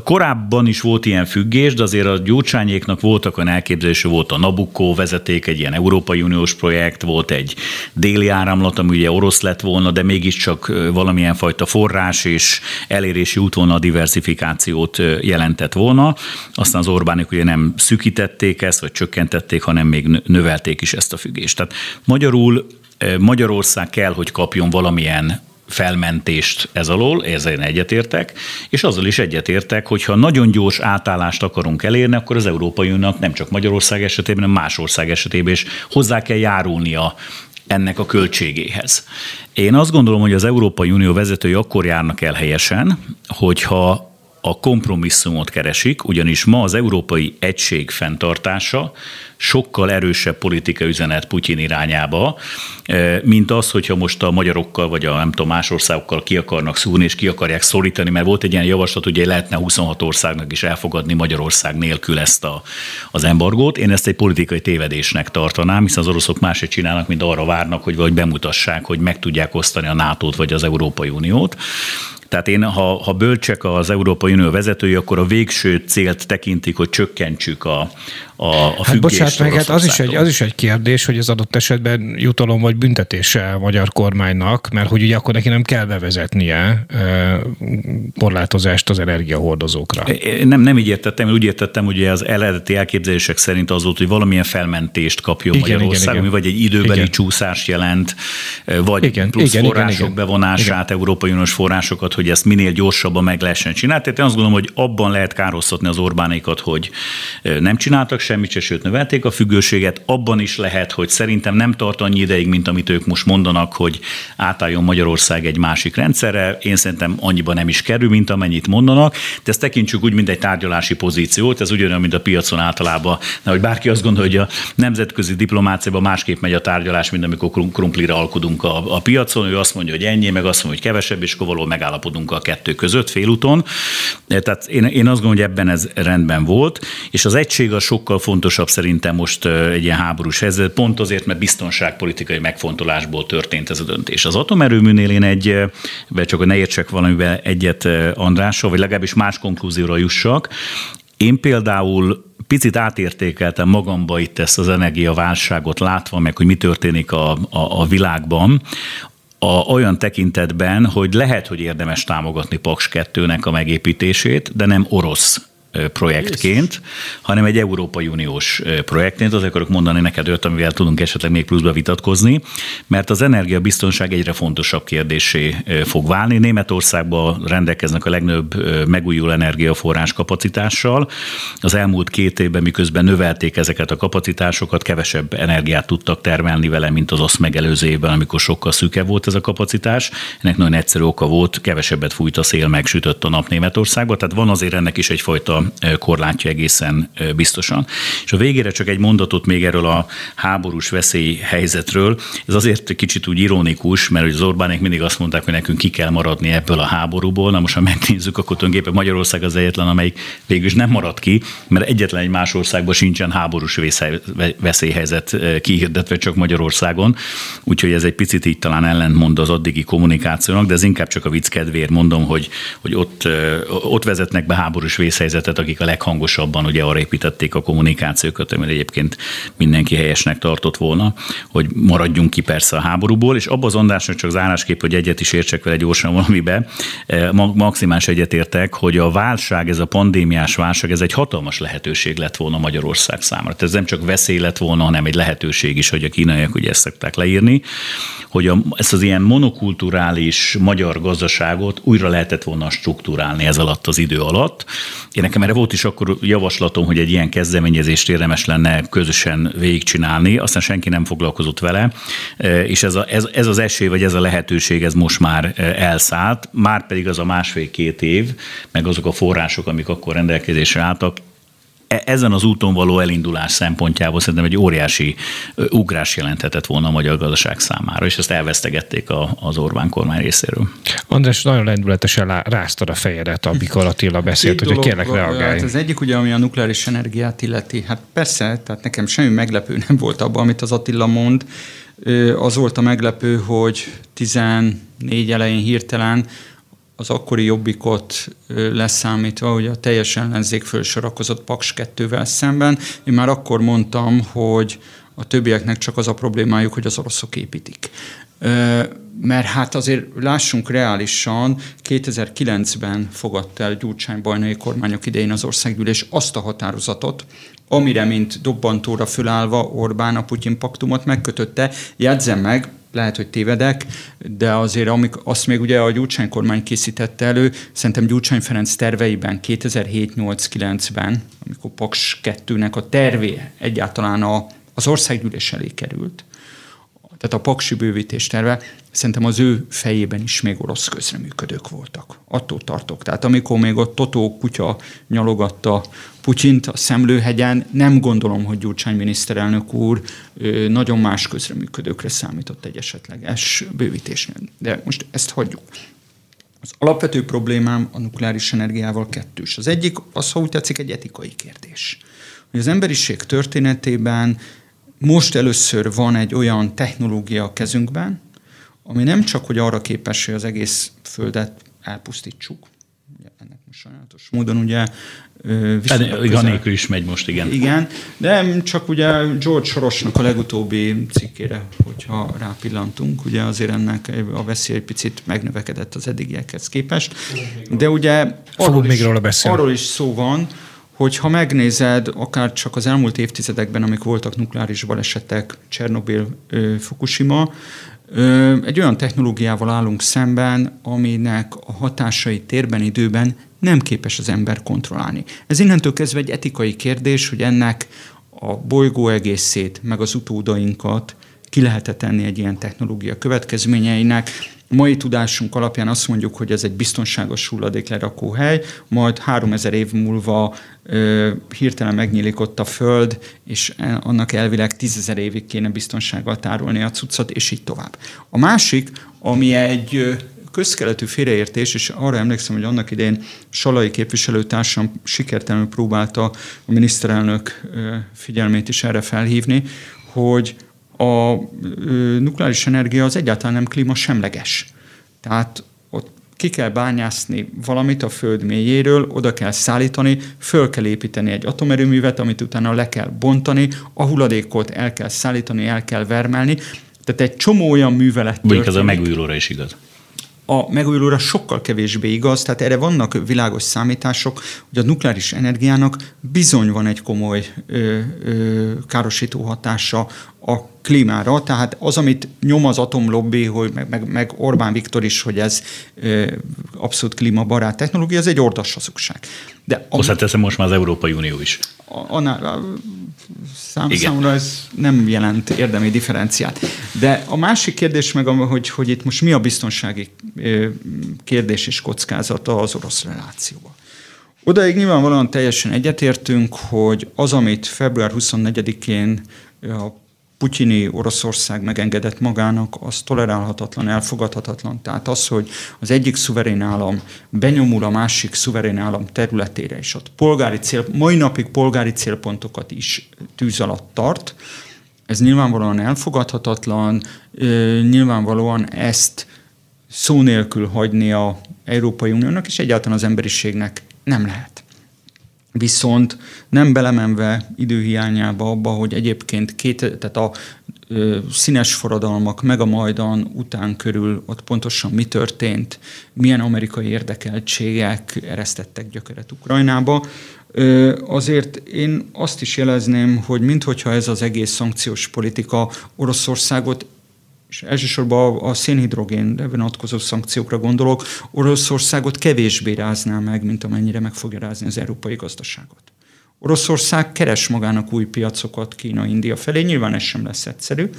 korábban is volt ilyen függés, de azért a gyurcsányéknak voltak olyan elképzelése, volt a Nabucco vezeték, egy ilyen Európai Uniós projekt, volt egy déli áramlat, ami ugye orosz lett volna, de mégiscsak valamilyen fajta forrás és elérési útvonal diversifikációt jelentett volna. Aztán az Orbánik ugye nem szükítették ezt, vagy csökkentették, hanem még növelték is ezt a függést. Tehát magyarul eh, Magyarország kell, hogy kapjon valamilyen felmentést ez alól, ezzel egyetértek, és azzal is egyetértek, hogy ha nagyon gyors átállást akarunk elérni, akkor az Európai Uniónak nem csak Magyarország esetében, hanem más ország esetében is hozzá kell járulnia ennek a költségéhez. Én azt gondolom, hogy az Európai Unió vezetői akkor járnak el helyesen, hogyha a kompromisszumot keresik, ugyanis ma az európai egység fenntartása sokkal erősebb politikai üzenet Putyin irányába, eh, mint az, hogyha most a magyarokkal vagy a nem tudom, más országokkal ki akarnak szúrni és ki akarják szorítani, mert volt egy ilyen javaslat, hogy lehetne 26 országnak is elfogadni Magyarország nélkül ezt a, az embargót. Én ezt egy politikai tévedésnek tartanám, hiszen az oroszok máshogy csinálnak, mint arra várnak, hogy vagy bemutassák, hogy meg tudják osztani a NATO-t vagy az Európai Uniót. Tehát én, ha, ha bölcsek az Európai Unió vezetői, akkor a végső célt tekintik, hogy csökkentsük a, a, a hát bocsánat, meg hát az is, egy, az is egy kérdés, hogy az adott esetben jutalom vagy büntetése a magyar kormánynak, mert hogy ugye akkor neki nem kell bevezetnie korlátozást az energiahordozókra. Nem, nem így értettem, úgy értettem, hogy az eredeti elképzelések szerint az volt, hogy valamilyen felmentést kapjon igen, Magyarország, igen, igen. vagy egy időbeli igen. csúszást jelent, vagy igen, plusz igen, források igen, bevonását, igen. Európai Uniós forrásokat, hogy ezt minél gyorsabban meg lehessen csinálni. Tehát én azt gondolom, hogy abban lehet károsztatni az Orbánékat, hogy nem csináltak semmit se, sőt növelték a függőséget. Abban is lehet, hogy szerintem nem tart annyi ideig, mint amit ők most mondanak, hogy átálljon Magyarország egy másik rendszerre. Én szerintem annyiban nem is kerül, mint amennyit mondanak. De ezt tekintsük úgy, mint egy tárgyalási pozíciót. Ez ugyanolyan, mint a piacon általában. hogy bárki azt gondolja, hogy a nemzetközi diplomáciában másképp megy a tárgyalás, mint amikor krumplira alkudunk a, a piacon. Ő azt mondja, hogy ennyi, meg azt mondja, hogy kevesebb, és akkor megállapodunk a kettő között félúton. Tehát én, én azt gondolom, hogy ebben ez rendben volt, és az egység a sokkal sokkal fontosabb szerintem most egy ilyen háborús helyzet, pont azért, mert biztonságpolitikai megfontolásból történt ez a döntés. Az atomerőműnél én egy, csak hogy ne értsek valamivel egyet Andrással, vagy legalábbis más konklúzióra jussak, én például picit átértékeltem magamba itt ezt az energiaválságot látva, meg hogy mi történik a, a, a világban, a, olyan tekintetben, hogy lehet, hogy érdemes támogatni Paks 2-nek a megépítését, de nem orosz projektként, hanem egy Európai Uniós projektként. Azért akarok mondani neked olyat, amivel tudunk esetleg még pluszba vitatkozni, mert az energiabiztonság egyre fontosabb kérdésé fog válni. Németországban rendelkeznek a legnagyobb megújuló energiaforrás kapacitással. Az elmúlt két évben, miközben növelték ezeket a kapacitásokat, kevesebb energiát tudtak termelni vele, mint az azt megelőző évben, amikor sokkal szűkebb volt ez a kapacitás. Ennek nagyon egyszerű oka volt, kevesebbet fújt a szél, megsütött a nap Németországban, tehát van azért ennek is egyfajta korlátja egészen biztosan. És a végére csak egy mondatot még erről a háborús veszély helyzetről. Ez azért kicsit úgy ironikus, mert az Orbánék mindig azt mondták, hogy nekünk ki kell maradni ebből a háborúból. Na most, ha megnézzük, akkor tulajdonképpen Magyarország az egyetlen, amelyik végül is nem marad ki, mert egyetlen egy más országban sincsen háborús veszélyhelyzet kihirdetve, csak Magyarországon. Úgyhogy ez egy picit így talán ellentmond az addigi kommunikációnak, de ez inkább csak a vicc kedvéért mondom, hogy, hogy ott, ott vezetnek be háborús vészhelyzetet tehát akik a leghangosabban ugye arra építették a kommunikációkat, amit egyébként mindenki helyesnek tartott volna, hogy maradjunk ki persze a háborúból, és abban az ondásnak csak zárásképp, hogy egyet is értsek vele gyorsan valamibe, maximális egyetértek, hogy a válság, ez a pandémiás válság, ez egy hatalmas lehetőség lett volna Magyarország számára. Tehát ez nem csak veszély lett volna, hanem egy lehetőség is, hogy a kínaiak ugye ezt szokták leírni, hogy a, ezt az ilyen monokulturális magyar gazdaságot újra lehetett volna struktúrálni ez alatt az idő alatt. Én nekem erre volt is akkor javaslatom, hogy egy ilyen kezdeményezést érdemes lenne közösen végigcsinálni, aztán senki nem foglalkozott vele, e, és ez, a, ez, ez az esély, vagy ez a lehetőség, ez most már e, elszállt, már pedig az a másfél-két év, meg azok a források, amik akkor rendelkezésre álltak, ezen az úton való elindulás szempontjából szerintem egy óriási ugrás jelenthetett volna a magyar gazdaság számára, és ezt elvesztegették a, az Orbán kormány részéről. András, nagyon lendületesen ráztad a fejedet, amikor Attila beszélt, hogy kérlek reagálj. Hát az egyik ugye, ami a nukleáris energiát illeti, hát persze, tehát nekem semmi meglepő nem volt abban, amit az Attila mond. Az volt a meglepő, hogy 14 elején hirtelen az akkori jobbikot leszámítva, hogy a teljes ellenzék fölsorakozott Paks 2-vel szemben. Én már akkor mondtam, hogy a többieknek csak az a problémájuk, hogy az oroszok építik. Mert hát azért lássunk reálisan, 2009-ben fogadta el Gyurcsány bajnai kormányok idején az országgyűlés azt a határozatot, amire, mint dobbantóra fölállva Orbán a Putyin paktumot megkötötte. Jegyzem meg, lehet, hogy tévedek, de azért amik, azt még ugye a Gyurcsány kormány készítette elő, szerintem Gyurcsány Ferenc terveiben 2007-8-9-ben, amikor Paks 2-nek a tervé egyáltalán a, az országgyűlés elé került, tehát a paksi bővítés terve, szerintem az ő fejében is még orosz közreműködők voltak. Attól tartok. Tehát amikor még ott Totó kutya nyalogatta Putyint a Szemlőhegyen, nem gondolom, hogy Gyurcsány miniszterelnök úr nagyon más közreműködőkre számított egy esetleges bővítésnél. De most ezt hagyjuk. Az alapvető problémám a nukleáris energiával kettős. Az egyik, az, ha úgy tetszik, egy etikai kérdés. Hogy az emberiség történetében most először van egy olyan technológia a kezünkben, ami nem csak, hogy arra képes, hogy az egész Földet elpusztítsuk, ugye ennek most sajnálatos módon ugye viszonylag nélkül is megy most, igen. Igen, de csak ugye George Sorosnak a legutóbbi cikkére, hogyha rápillantunk, ugye azért ennek a veszély egy picit megnövekedett az eddigiekhez képest. De ugye arról is, még róla beszélni. arról is szó van, hogy ha megnézed, akár csak az elmúlt évtizedekben, amik voltak nukleáris balesetek, Csernobil, Fukushima, egy olyan technológiával állunk szemben, aminek a hatásai térben, időben nem képes az ember kontrollálni. Ez innentől kezdve egy etikai kérdés, hogy ennek a bolygó egészét, meg az utódainkat ki lehet tenni egy ilyen technológia következményeinek, mai tudásunk alapján azt mondjuk, hogy ez egy biztonságos hulladéklerakóhely, majd 3000 év múlva ö, hirtelen megnyílik ott a föld, és e, annak elvileg 10.000 évig kéne biztonsággal tárolni a cuccot, és így tovább. A másik, ami egy közkeletű félreértés, és arra emlékszem, hogy annak idején Salai képviselőtársam sikertelenül próbálta a miniszterelnök figyelmét is erre felhívni, hogy a nukleáris energia az egyáltalán nem klímasemleges. Tehát ott ki kell bányászni valamit a föld mélyéről, oda kell szállítani, föl kell építeni egy atomerőművet, amit utána le kell bontani, a hulladékot el kell szállítani, el kell vermelni. Tehát egy csomó olyan művelet Mondjuk ez a megújulóra is igaz a megújulóra sokkal kevésbé igaz, tehát erre vannak világos számítások, hogy a nukleáris energiának bizony van egy komoly ö, ö, károsító hatása a klímára, tehát az, amit nyom az atomlobby, hogy meg, meg, meg Orbán Viktor is, hogy ez ö, abszolút klímabarát technológia, ez egy ordas hazugság. De a, Hozzáteszem most már az Európai Unió is. Annál, szám, számomra ez nem jelent érdemi differenciát. De a másik kérdés meg, hogy, hogy itt most mi a biztonsági kérdés és kockázata az orosz relációban. Odaig nyilvánvalóan teljesen egyetértünk, hogy az, amit február 24-én a putyini Oroszország megengedett magának, az tolerálhatatlan, elfogadhatatlan. Tehát az, hogy az egyik szuverén állam benyomul a másik szuverén állam területére, és ott polgári cél, mai napig polgári célpontokat is tűz alatt tart, ez nyilvánvalóan elfogadhatatlan, nyilvánvalóan ezt szó nélkül hagyni a Európai Uniónak, és egyáltalán az emberiségnek nem lehet. Viszont nem belemenve időhiányába abba, hogy egyébként két, tehát a ö, színes forradalmak meg a Majdan után körül ott pontosan mi történt, milyen amerikai érdekeltségek eresztettek gyökeret Ukrajnába, ö, azért én azt is jelezném, hogy minthogyha ez az egész szankciós politika Oroszországot és elsősorban a szénhidrogénre vonatkozó szankciókra gondolok, Oroszországot kevésbé rázná meg, mint amennyire meg fogja rázni az európai gazdaságot. Oroszország keres magának új piacokat Kína, India felé, nyilván ez sem lesz egyszerű,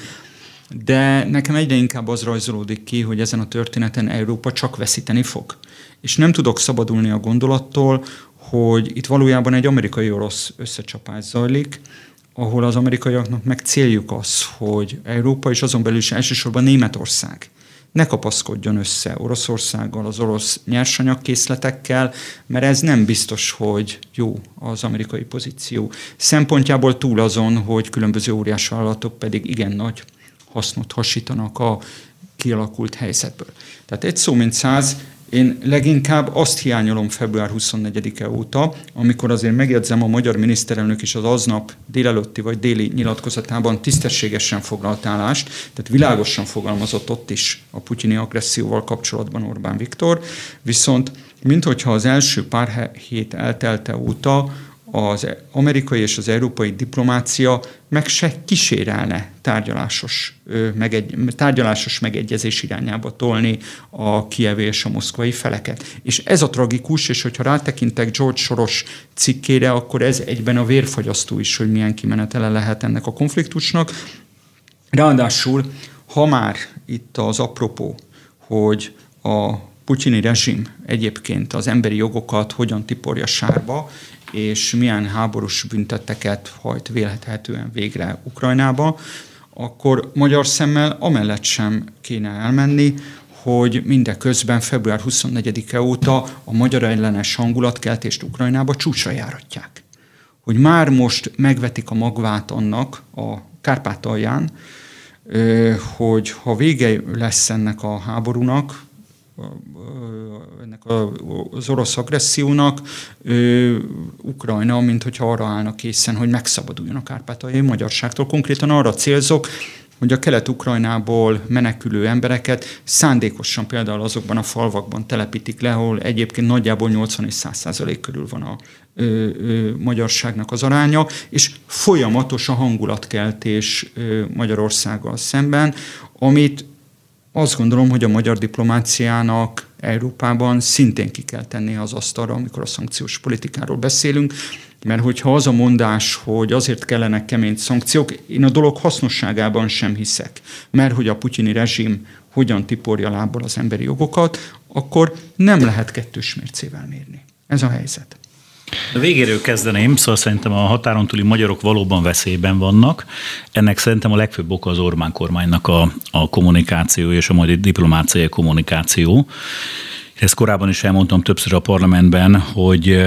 de nekem egyre inkább az rajzolódik ki, hogy ezen a történeten Európa csak veszíteni fog. És nem tudok szabadulni a gondolattól, hogy itt valójában egy amerikai-orosz összecsapás zajlik, ahol az amerikaiaknak meg céljuk az, hogy Európa és azon belül is elsősorban Németország ne kapaszkodjon össze Oroszországgal, az orosz nyersanyagkészletekkel, mert ez nem biztos, hogy jó az amerikai pozíció. Szempontjából túl azon, hogy különböző óriás vállalatok pedig igen nagy hasznot hasítanak a kialakult helyzetből. Tehát egy szó mint száz, én leginkább azt hiányolom február 24-e óta, amikor azért megjegyzem a magyar miniszterelnök is az aznap délelőtti vagy déli nyilatkozatában tisztességesen foglalt állást, tehát világosan fogalmazott ott is a putyini agresszióval kapcsolatban Orbán Viktor, viszont minthogyha az első pár hét eltelte óta az amerikai és az európai diplomácia meg se kísérelne tárgyalásos, megegy, tárgyalásos megegyezés irányába tolni a kievi és a moszkvai feleket. És ez a tragikus, és hogyha rátekintek George Soros cikkére, akkor ez egyben a vérfagyasztó is, hogy milyen kimenetele lehet ennek a konfliktusnak. Ráadásul, ha már itt az apropó, hogy a putyini rezsim egyébként az emberi jogokat hogyan tiporja sárba, és milyen háborús bünteteket hajt vélhetően végre Ukrajnába, akkor magyar szemmel amellett sem kéne elmenni, hogy mindeközben február 24-e óta a magyar ellenes hangulatkeltést Ukrajnába csúcsra járatják. Hogy már most megvetik a magvát annak a Kárpátalján, hogy ha vége lesz ennek a háborúnak, ennek az orosz agressziónak Ukrajna, mint hogyha arra állnak készen, hogy megszabaduljon a kárpátaljai magyarságtól. Konkrétan arra célzok, hogy a kelet-ukrajnából menekülő embereket szándékosan például azokban a falvakban telepítik le, ahol egyébként nagyjából 80 és 100 százalék körül van a ö, ö, magyarságnak az aránya, és folyamatos a hangulatkeltés ö, Magyarországgal szemben, amit azt gondolom, hogy a magyar diplomáciának Európában szintén ki kell tenni az asztalra, amikor a szankciós politikáról beszélünk, mert hogyha az a mondás, hogy azért kellene kemény szankciók, én a dolog hasznosságában sem hiszek, mert hogy a putyini rezsim hogyan tiporja lábbal az emberi jogokat, akkor nem lehet kettős mércével mérni. Ez a helyzet. A végéről kezdeném, szóval szerintem a határon túli magyarok valóban veszélyben vannak. Ennek szerintem a legfőbb oka az Orbán kormánynak a, a kommunikáció és a majd diplomáciai kommunikáció. Ezt korábban is elmondtam többször a parlamentben, hogy,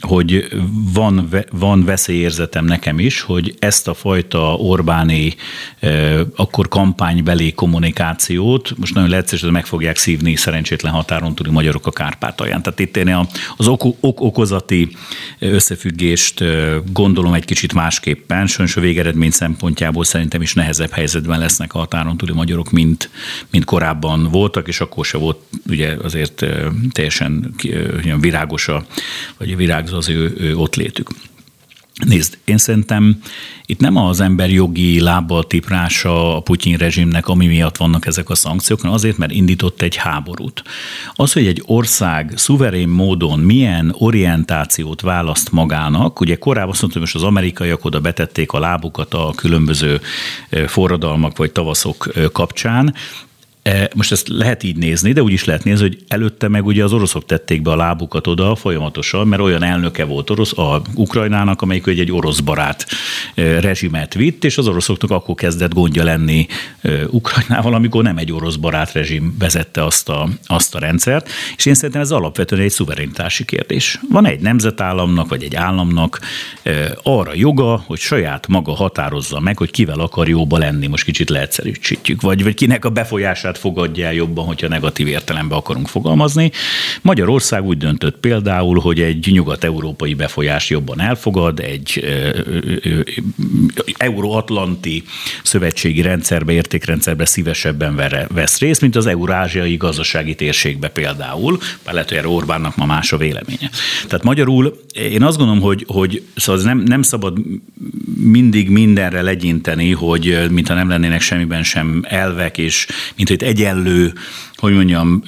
hogy van, van veszélyérzetem nekem is, hogy ezt a fajta Orbáni akkor kampánybeli kommunikációt most nagyon lehetősen meg fogják szívni szerencsétlen határon túli magyarok a Kárpátalján. Tehát itt én az ok- ok- okozati összefüggést gondolom egy kicsit másképpen, sajnos a végeredmény szempontjából szerintem is nehezebb helyzetben lesznek a határon túli magyarok, mint, mint korábban voltak, és akkor se volt ugye azért teljesen virágos a, vagy virágzó az ő, ő ott létük. Nézd, én szerintem itt nem az ember jogi lábbal tiprása a Putyin rezsimnek, ami miatt vannak ezek a szankciók, hanem azért, mert indított egy háborút. Az, hogy egy ország szuverén módon milyen orientációt választ magának, ugye korábban azt mondtam, hogy az amerikaiak oda betették a lábukat a különböző forradalmak vagy tavaszok kapcsán, most ezt lehet így nézni, de úgy is lehet nézni, hogy előtte meg ugye az oroszok tették be a lábukat oda folyamatosan, mert olyan elnöke volt orosz, a Ukrajnának, amelyik egy orosz barát e, rezsimet vitt, és az oroszoknak akkor kezdett gondja lenni e, Ukrajnával, amikor nem egy orosz barát rezsim vezette azt a, azt a rendszert, és én szerintem ez alapvetően egy szuverenitási kérdés. Van egy nemzetállamnak, vagy egy államnak arra joga, hogy saját maga határozza meg, hogy kivel akar jóba lenni, most kicsit leegyszerűsítjük, vagy, vagy kinek a befolyását értékeket fogadja el jobban, hogyha negatív értelemben akarunk fogalmazni. Magyarország úgy döntött például, hogy egy nyugat-európai befolyás jobban elfogad, egy euróatlanti szövetségi rendszerbe, értékrendszerbe szívesebben vesz részt, mint az eurázsiai gazdasági térségbe például. Bár lehet, hogy erre Orbánnak ma más a véleménye. Tehát magyarul én azt gondolom, hogy, hogy szóval nem, nem szabad mindig mindenre legyinteni, hogy mintha nem lennének semmiben sem elvek, és mint hogy egyenlő hogy mondjam,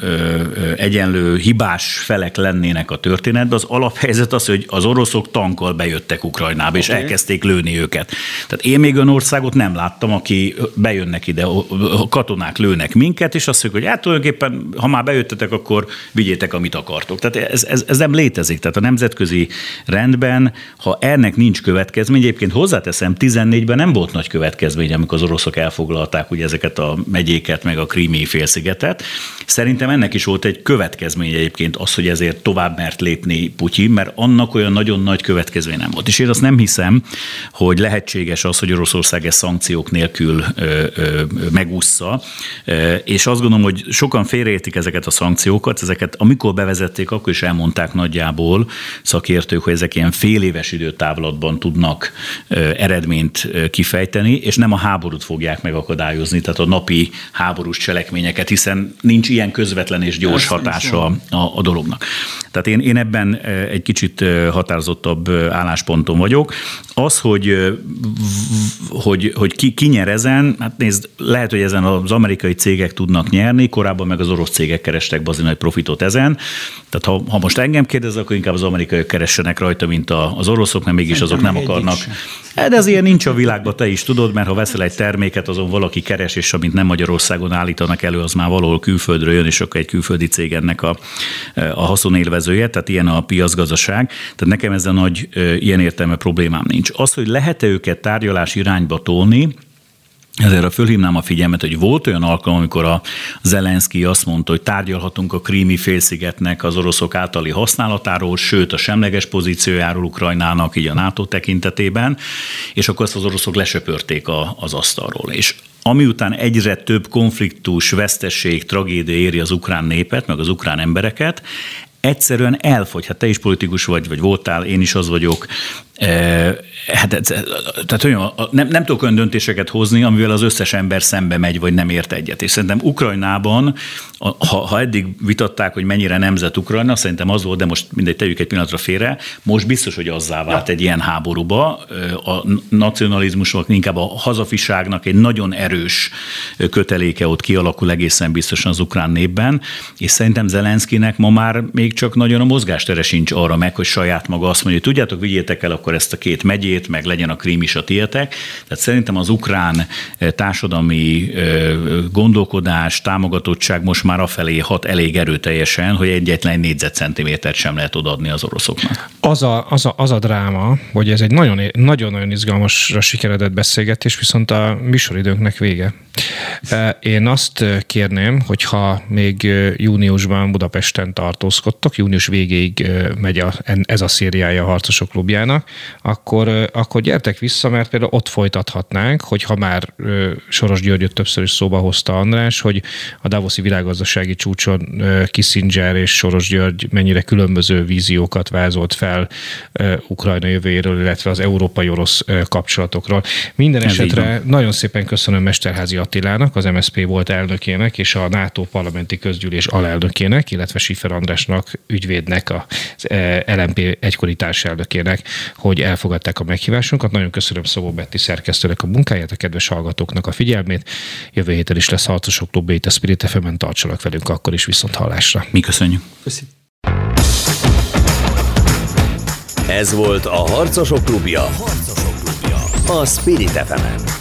egyenlő hibás felek lennének a történetben. Az alaphelyzet az, hogy az oroszok tankkal bejöttek Ukrajnába, okay. és elkezdték lőni őket. Tehát én még olyan országot nem láttam, aki bejönnek ide, a katonák lőnek minket, és azt mondjuk, hogy hát tulajdonképpen, ha már bejöttetek, akkor vigyétek, amit akartok. Tehát ez, ez, ez nem létezik. Tehát a nemzetközi rendben, ha ennek nincs következmény, egyébként hozzáteszem, 14-ben nem volt nagy következmény, amikor az oroszok elfoglalták ugye ezeket a megyéket, meg a krími félszigetet, Szerintem ennek is volt egy következménye egyébként az, hogy ezért tovább mert lépni Putyin, mert annak olyan nagyon nagy következmény nem volt. És én azt nem hiszem, hogy lehetséges az, hogy Oroszország ezt szankciók nélkül ö, ö, megúszza, és azt gondolom, hogy sokan félreértik ezeket a szankciókat, ezeket amikor bevezették, akkor is elmondták nagyjából szakértők, hogy ezek ilyen fél éves időtávlatban tudnak eredményt kifejteni, és nem a háborút fogják megakadályozni, tehát a napi háborús cselekményeket, hiszen nincs ilyen közvetlen és gyors Ezt hatása a, a dolognak. Tehát én, én ebben egy kicsit határozottabb állásponton vagyok. Az, hogy, hogy, hogy ki, ki nyer ezen, hát nézd, lehet, hogy ezen az amerikai cégek tudnak nyerni, korábban meg az orosz cégek kerestek bazi nagy profitot ezen. Tehát ha, ha most engem kérdez, akkor inkább az amerikaiak keressenek rajta, mint az oroszok, mert mégis azok nem akarnak. De ez ilyen nincs a világban, te is tudod, mert ha veszel egy terméket, azon valaki keres, és amint nem Magyarországon állítanak elő, az már valahol külföldről jön, és akkor egy külföldi cég ennek a, a haszonélvezője, tehát ilyen a piacgazdaság. Tehát nekem ez a nagy ilyen értelme problémám nincs. Az, hogy lehet-e őket tárgyalás irányba tolni, ezért a fölhívnám a figyelmet, hogy volt olyan alkalom, amikor a Zelenszky azt mondta, hogy tárgyalhatunk a krími félszigetnek az oroszok általi használatáról, sőt a semleges pozíciójáról Ukrajnának, így a NATO tekintetében, és akkor ezt az oroszok lesöpörték a, az asztalról. És amiután egyre több konfliktus, vesztesség, tragédia éri az ukrán népet, meg az ukrán embereket, egyszerűen elfogy. Hát te is politikus vagy, vagy voltál, én is az vagyok. Hát, tehát olyan, nem, nem tudok olyan döntéseket hozni, amivel az összes ember szembe megy, vagy nem ért egyet. És szerintem Ukrajnában, ha, ha eddig vitatták, hogy mennyire nemzet Ukrajna, szerintem az volt, de most mindegy, tegyük egy pillanatra félre, most biztos, hogy azzá vált ja. egy ilyen háborúba. A nacionalizmusnak, inkább a hazafiságnak egy nagyon erős köteléke ott kialakul egészen biztosan az ukrán népben, és szerintem Zelenszkinek ma már még csak nagyon a mozgástere sincs arra meg, hogy saját maga azt mondja, hogy tudjátok, vigyétek el akkor ezt a két megyét, meg legyen a Krím is a tietek. Tehát szerintem az ukrán eh, társadalmi eh, gondolkodás, támogatottság most már afelé hat elég erőteljesen, hogy egyetlen négyzetcentimétert sem lehet odaadni az oroszoknak. Az a, az a, az a dráma, hogy ez egy nagyon-nagyon izgalmasra sikeredett beszélgetés, viszont a műsoridőnknek vége. Eh, én azt kérném, hogyha még júniusban Budapesten tartózkodtok, június végéig megy a, ez a szériája a Harcosok klubjának, akkor akkor gyertek vissza, mert például ott folytathatnánk, hogyha már Soros Györgyöt többször is szóba hozta András, hogy a Davoszi világgazdasági csúcson Kissinger és Soros György mennyire különböző víziókat vázolt fel Ukrajna jövőjéről, illetve az európai-orosz kapcsolatokról. Minden Ez esetre nagyon szépen köszönöm Mesterházi Attilának, az MSZP volt elnökének, és a NATO parlamenti közgyűlés alelnökének, illetve Sifer Andrásnak, ügyvédnek, az LMP egykori társelnökének, hogy elfogadták a meghívásunkat. Nagyon köszönöm Szabó Betti szerkesztőnek a munkáját, a kedves hallgatóknak a figyelmét. Jövő héten is lesz Harcosok Klubja itt a Spirit fm tartsanak velünk akkor is viszont hallásra. Mi köszönjük. Köszönjük. Ez volt a Harcosok Klubja. A Harcosok Klubja. A Spirit fm